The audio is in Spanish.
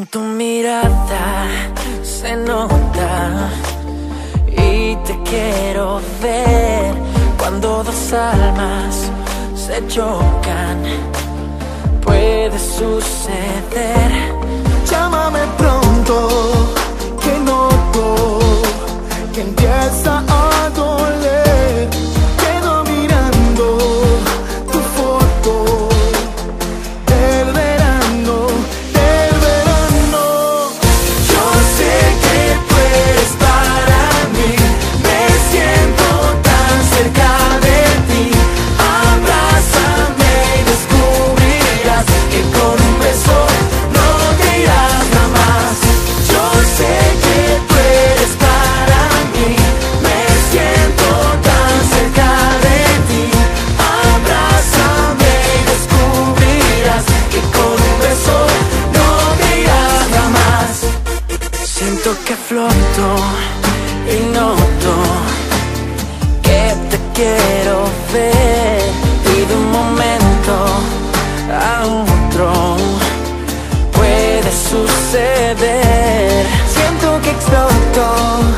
En tu mirada se nota y te quiero ver cuando dos almas se chocan. Puede suceder. Llámame pronto. suceder. Siento que explotó.